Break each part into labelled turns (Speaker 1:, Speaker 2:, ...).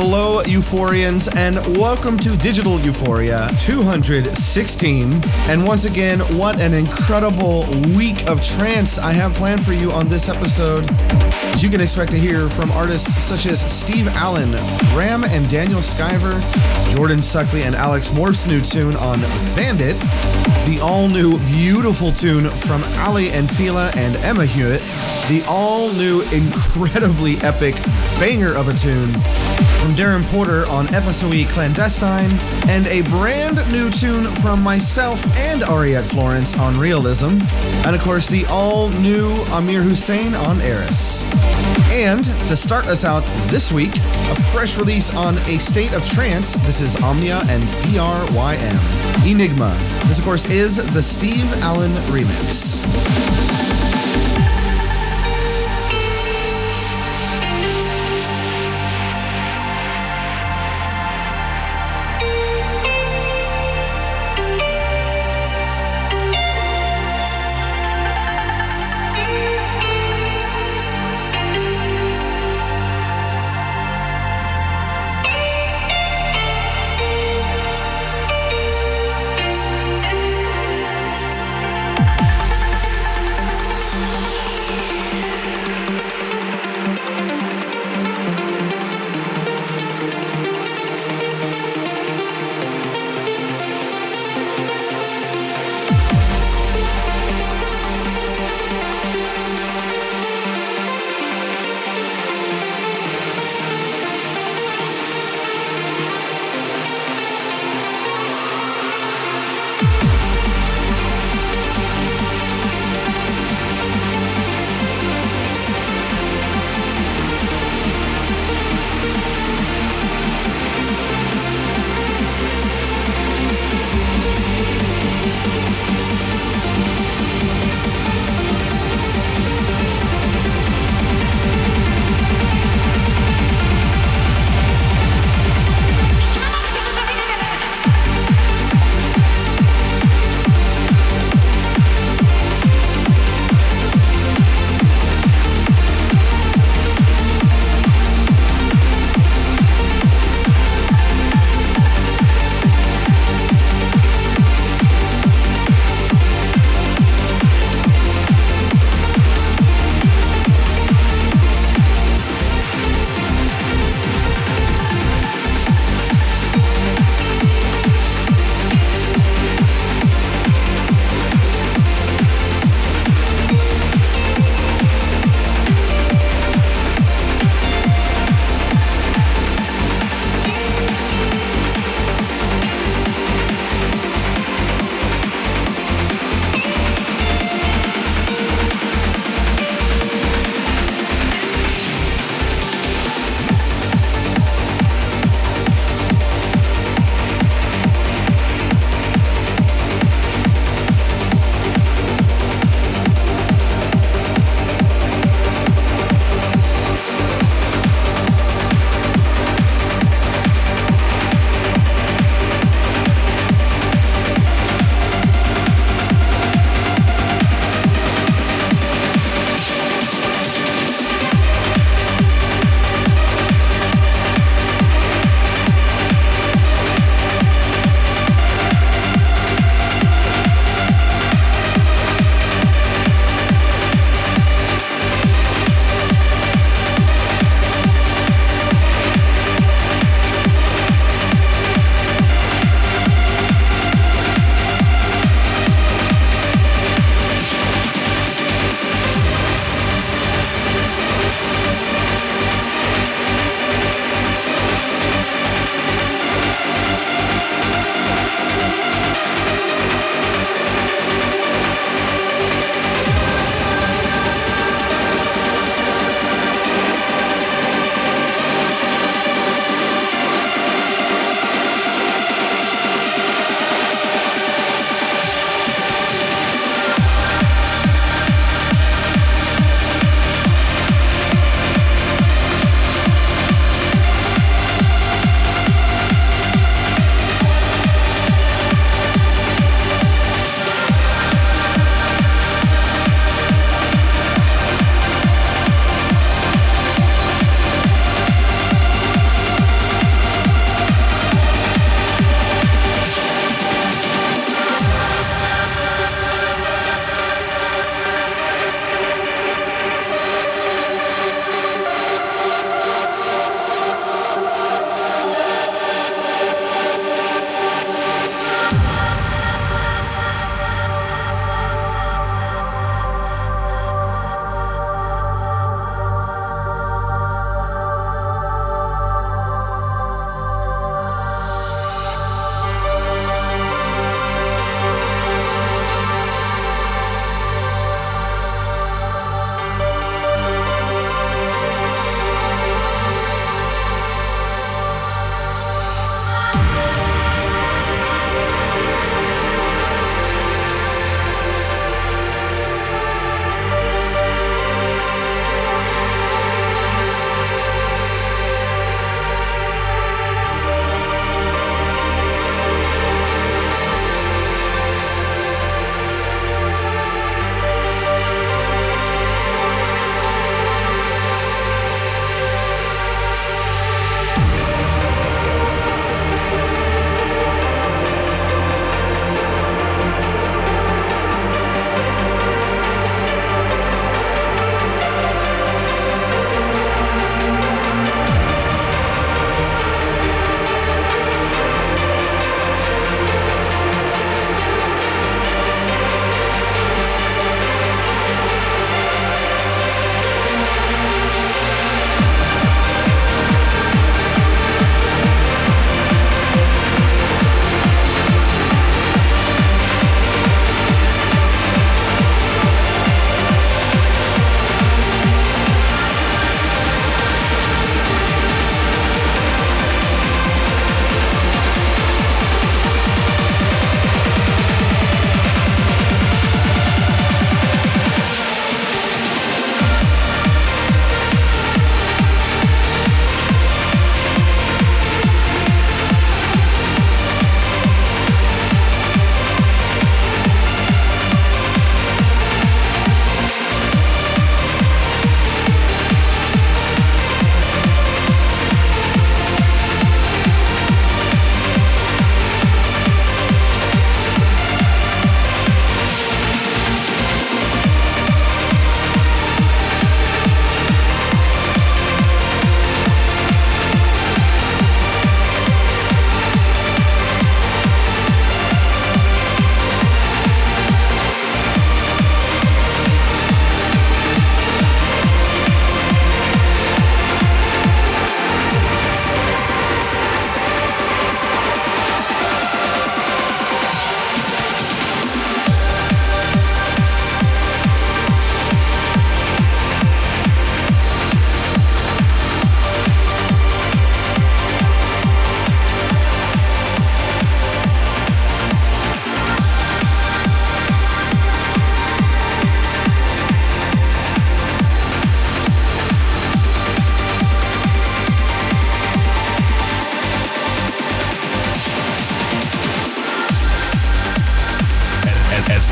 Speaker 1: Hello, Euphorians, and welcome to Digital Euphoria 216. And once again, what an incredible week of trance I have planned for you on this episode. As you can expect to hear from artists such as Steve Allen, Ram and Daniel Skyver, Jordan Suckley, and Alex M.O.R.P.H.'s new tune on Bandit, the all new beautiful tune from Aly and Fila and Emma Hewitt, the all new incredibly epic banger of a tune from Darren Porter on FSOE Clandestine, and a brand new tune from myself and Ariette Florence on Realism, and of course the all new Amir Hussain on Eris. And to start us out this week, a fresh release on A State of Trance. This is Omnia and DRYM. Enigma. This, of course, is the Steve Allen remix.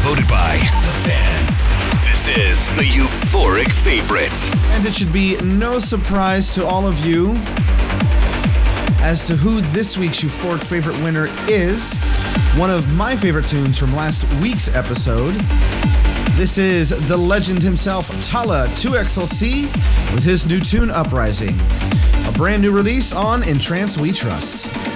Speaker 2: voted by the fans. This is the euphoric favorite.
Speaker 1: And it should be no surprise to all of you as to who this week's euphoric favorite winner is. One of my favorite tunes from last week's episode. This is the legend himself, Talla 2XLC, with his new tune Uprising. A brand new release on In Trance We Trust.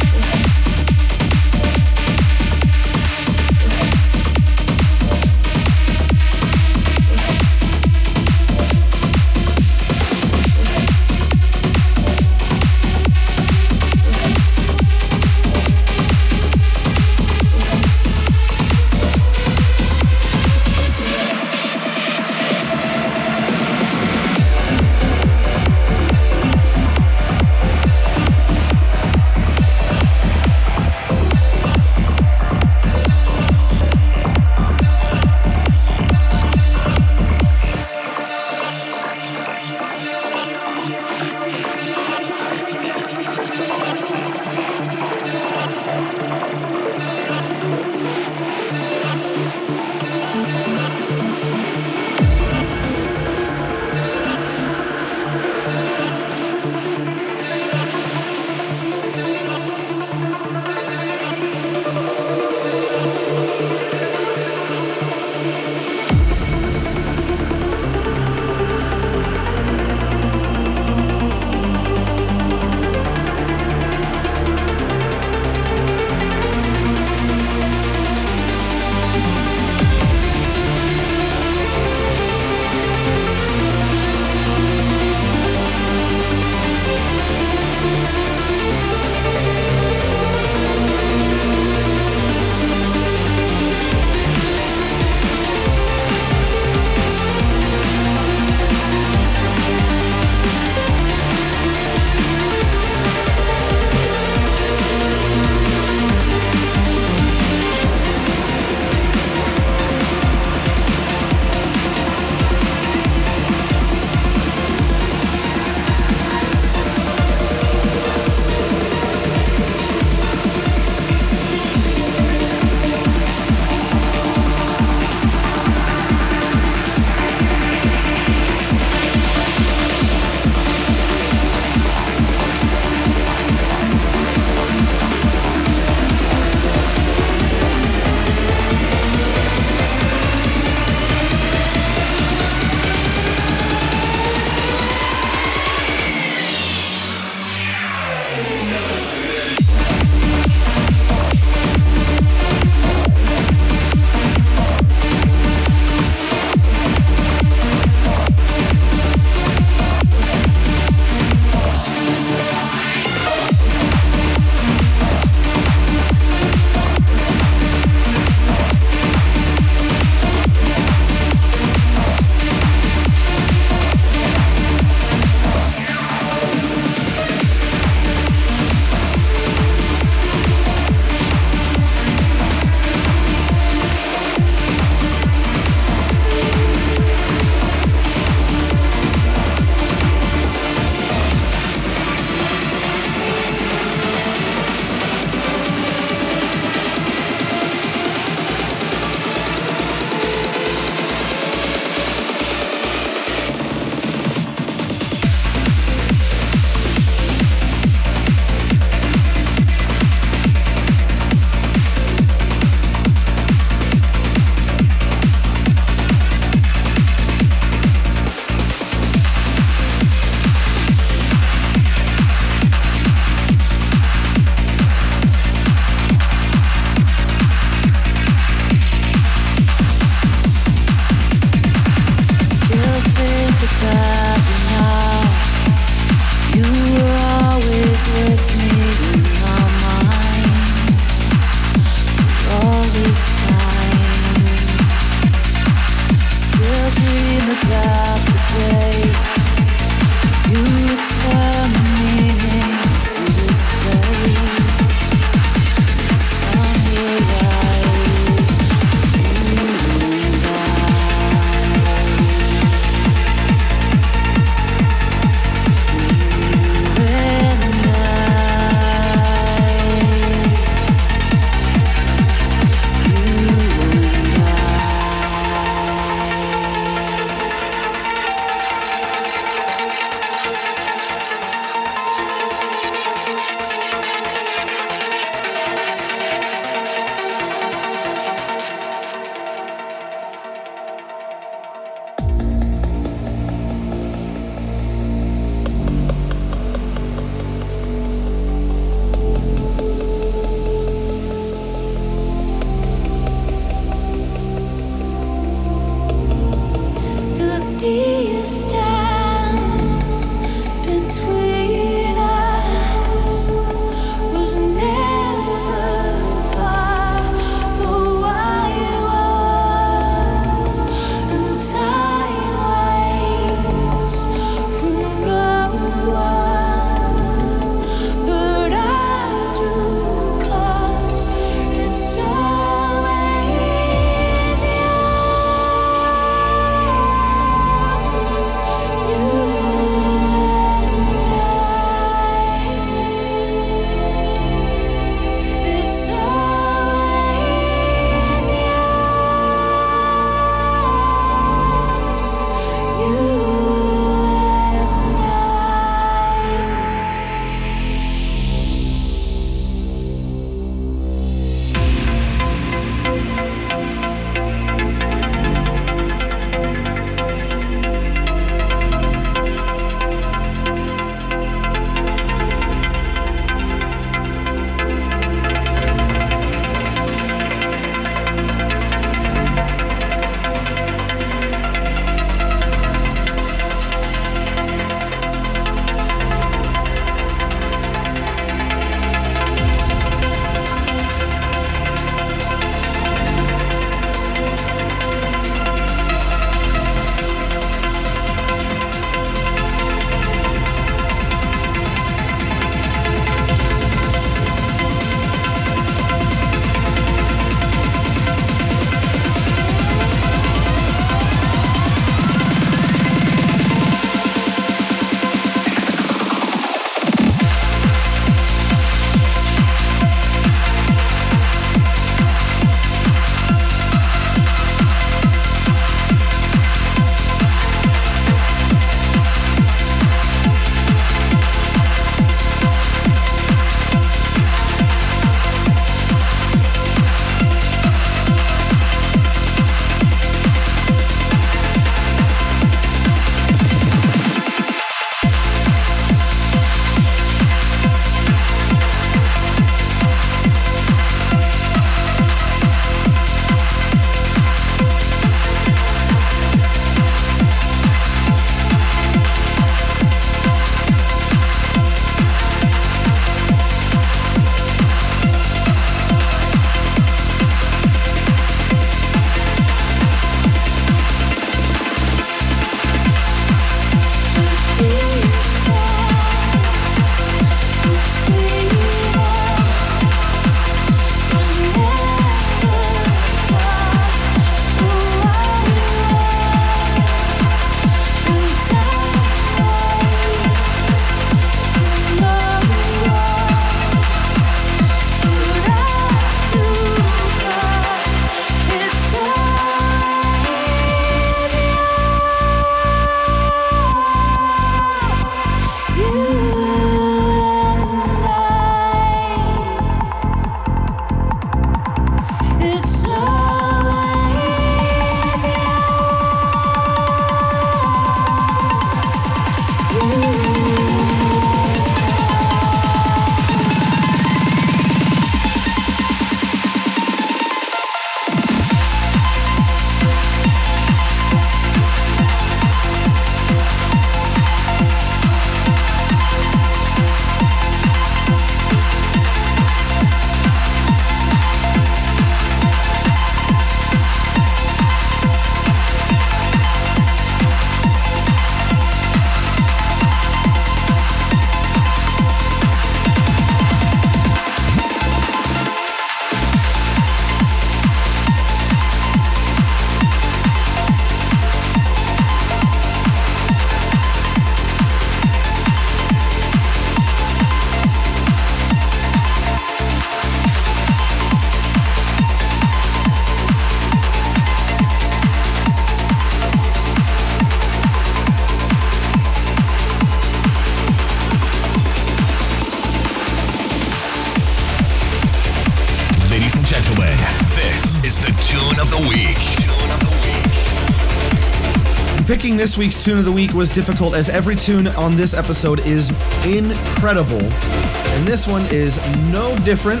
Speaker 1: This week's tune of the week was difficult as every tune on this episode is incredible. And this one is no different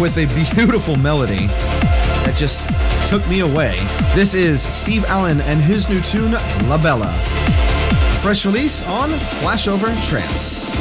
Speaker 1: with a beautiful melody that just took me away. This is Steve Allen and his new tune, La Bella. Fresh release on Flashover Trance.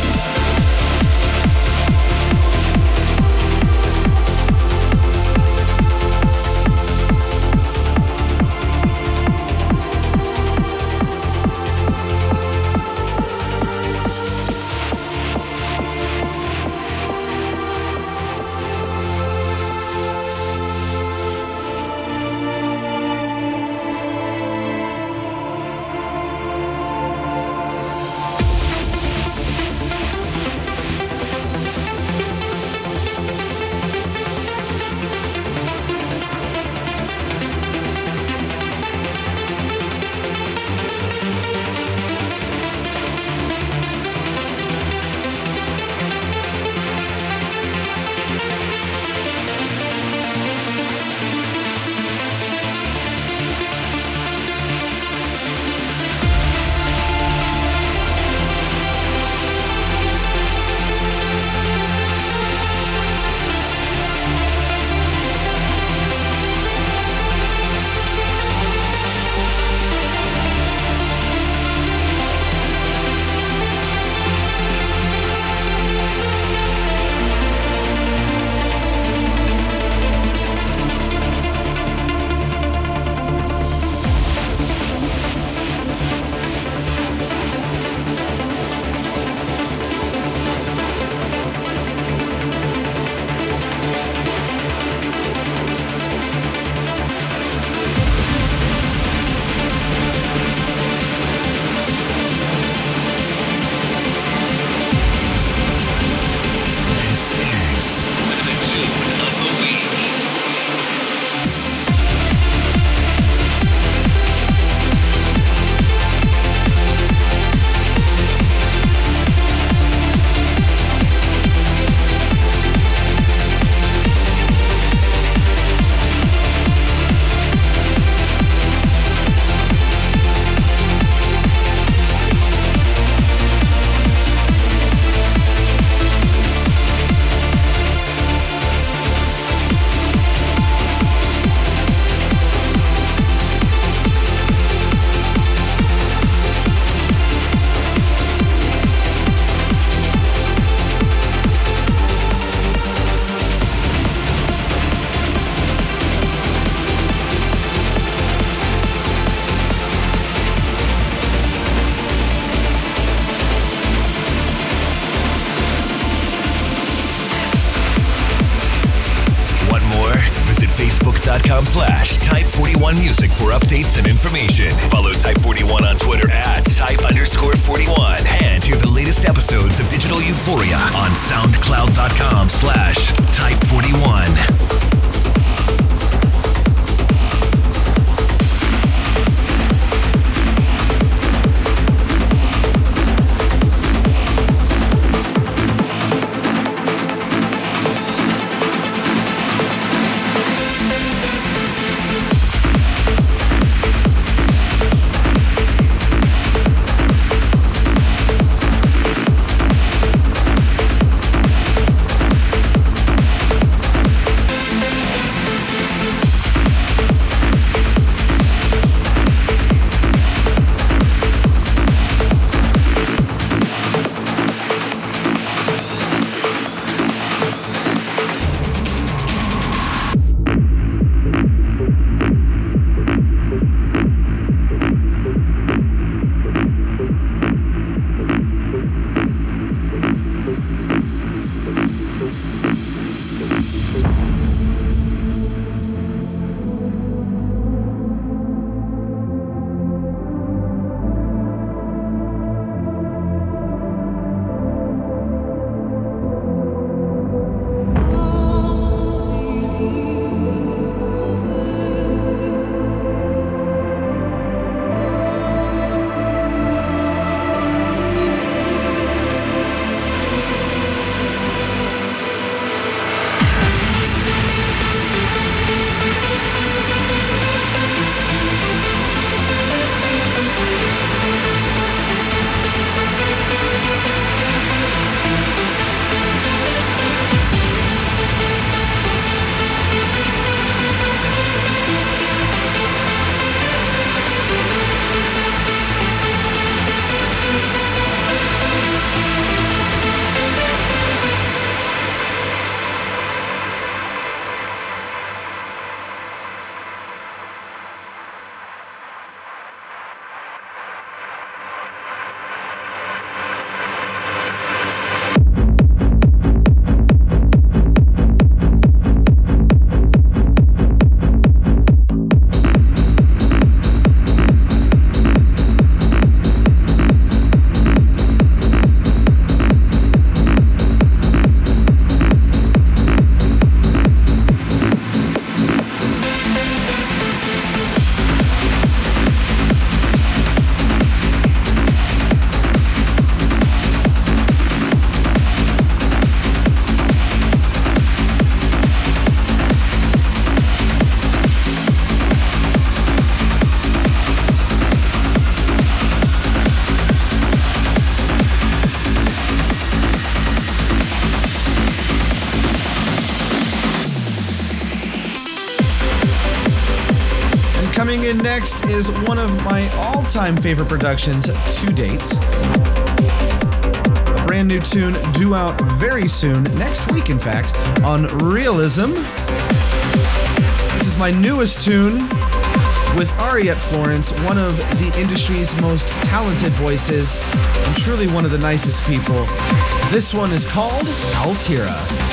Speaker 2: Updates and information. Follow Type 41 on Twitter at type underscore 41 and hear the latest episodes of Digital Euphoria on soundcloud.com slash type 41.
Speaker 1: All time favorite productions to date. A brand new tune due out very soon, next week, in fact, on Realism. This is my newest tune with Ariette Florence, one of the industry's most talented voices and truly one of the nicest people. This one is called Altira.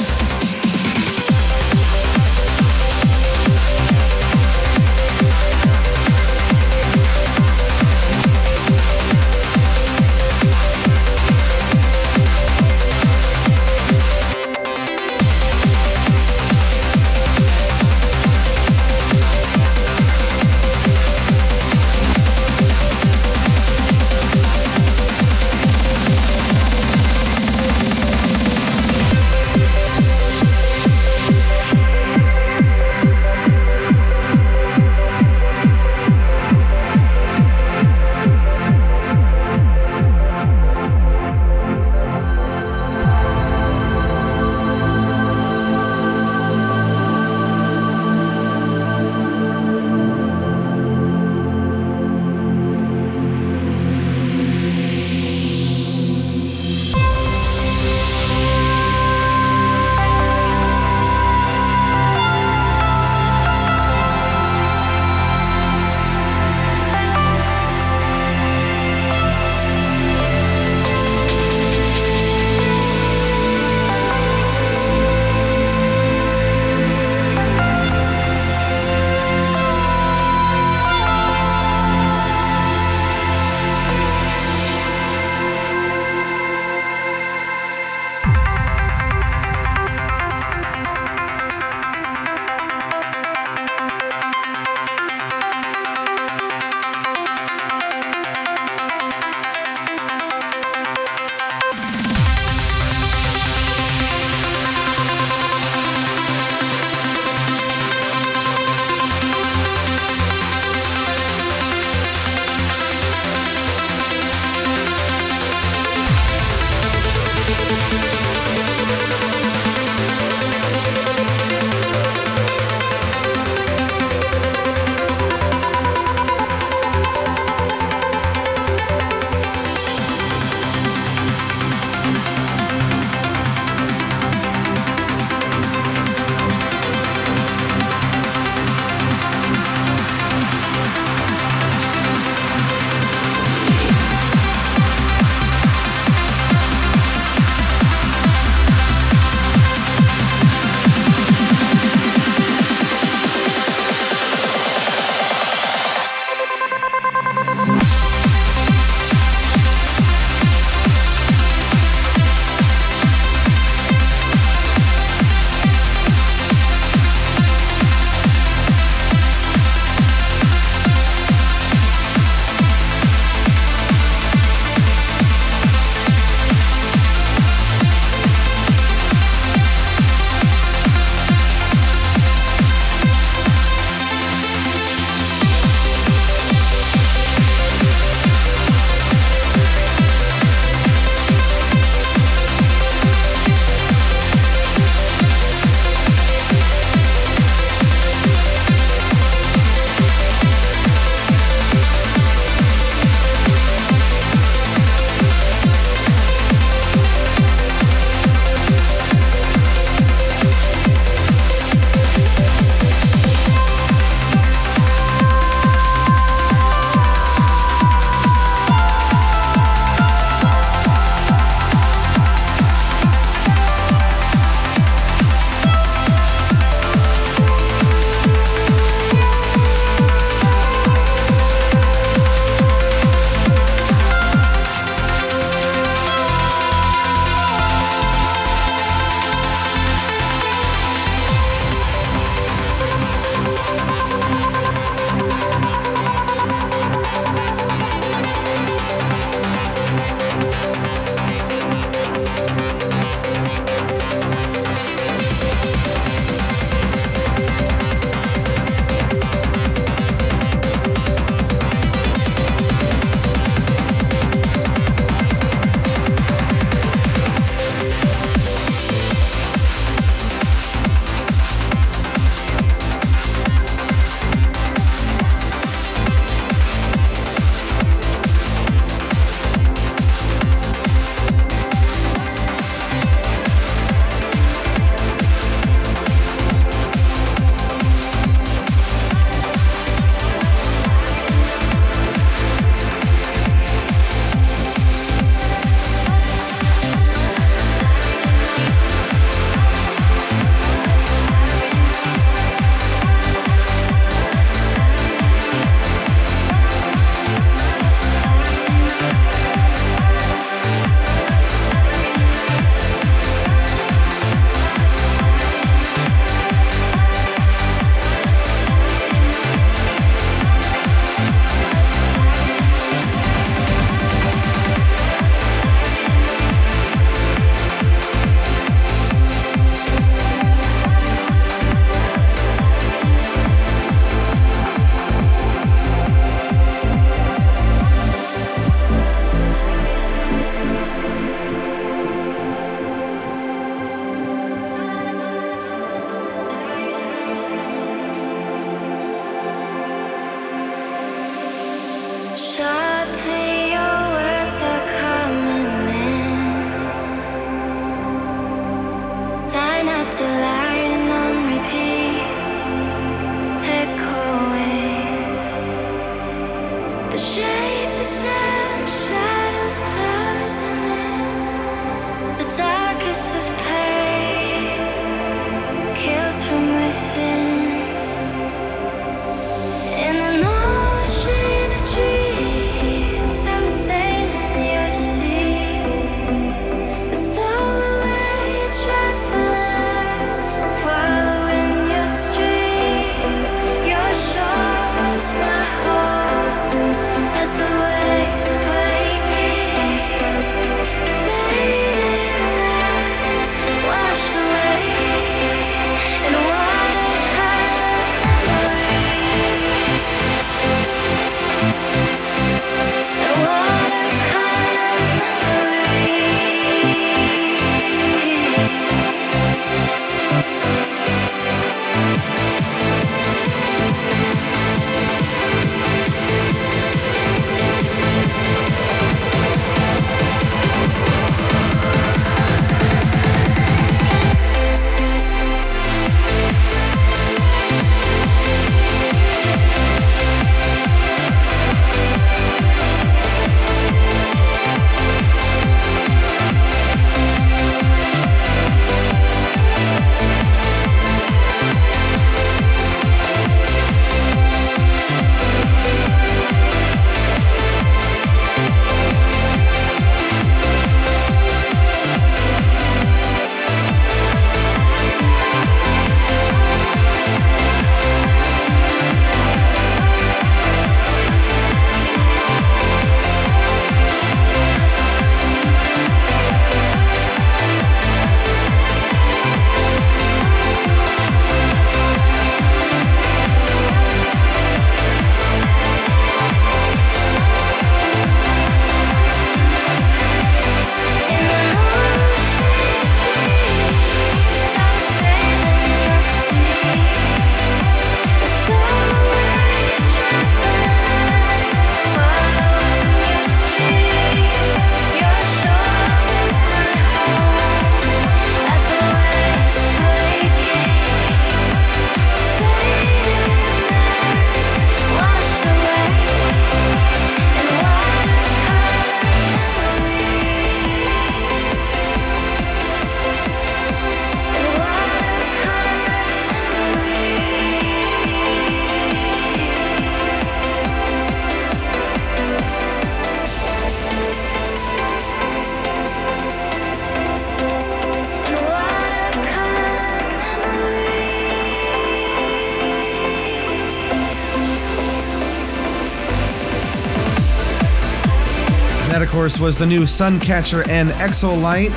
Speaker 1: Course, was the new Suncatcher and Exolight,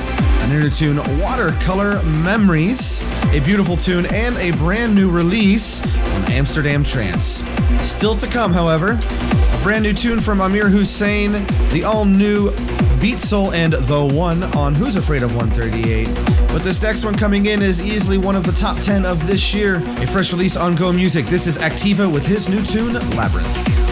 Speaker 1: an inner tune Watercolor Memories, a beautiful tune and a brand new release on Amsterdam Trance. Still to come, however, a brand new tune from Amir Hussain, the all new Beatsole and The One on Who's Afraid of 138. But this next one coming in is easily one of the top 10 of this year. A fresh release on Go Music. This is Activa with his new tune, Labyrinth.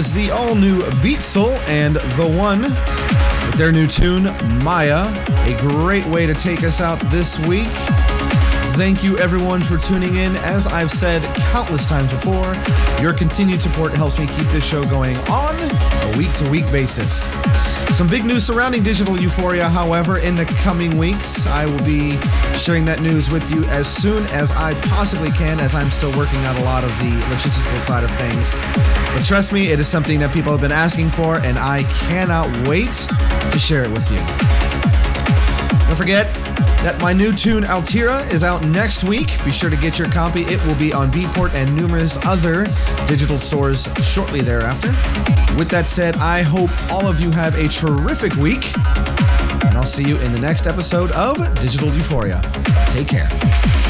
Speaker 3: Was the all
Speaker 1: new Beatsole and The One with their new tune, Maya. A great way to take us out this week. Thank you everyone for tuning in. As I've said countless times before, your continued support helps me keep this show going on a week to week basis. Some big news surrounding Digital Euphoria, however, in the coming weeks. I will be sharing that news with you as soon as I possibly can, as I'm still working out a lot of the logistical side of things. But trust me, it is something that people have been asking for, and I cannot wait to share it with you. Don't forget that my new tune Altira is out next week. Be sure to get your copy. It will be on Beatport and numerous other digital stores shortly thereafter. With that said, I hope all of you have a terrific week, and I'll see you in the next episode of Digital Euphoria. Take care.